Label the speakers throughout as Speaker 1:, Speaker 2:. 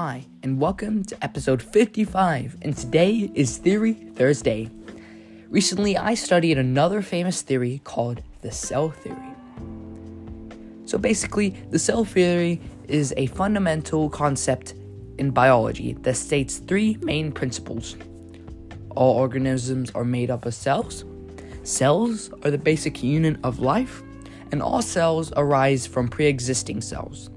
Speaker 1: Hi, and welcome to episode 55, and today is Theory Thursday. Recently, I studied another famous theory called the cell theory. So, basically, the cell theory is a fundamental concept in biology that states three main principles all organisms are made up of cells, cells are the basic unit of life, and all cells arise from pre existing cells.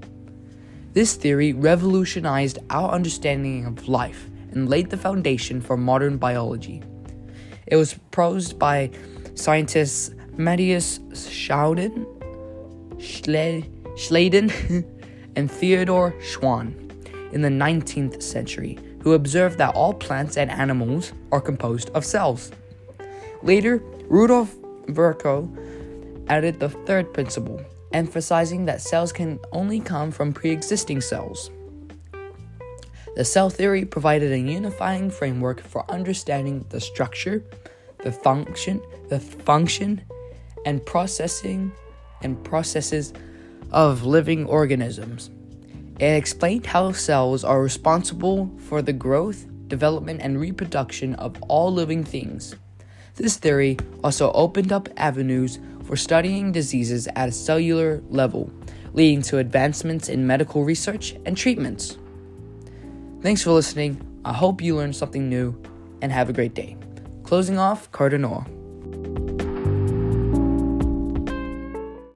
Speaker 1: This theory revolutionized our understanding of life and laid the foundation for modern biology. It was proposed by scientists Matthias Schouten, Schleiden, and Theodor Schwann in the 19th century, who observed that all plants and animals are composed of cells. Later, Rudolf Virchow added the third principle emphasizing that cells can only come from pre existing cells. The cell theory provided a unifying framework for understanding the structure, the function, the function, and processing and processes of living organisms. It explained how cells are responsible for the growth, development, and reproduction of all living things. This theory also opened up avenues for studying diseases at a cellular level, leading to advancements in medical research and treatments. Thanks for listening. I hope you learned something new and have a great day. Closing off, Cardinal.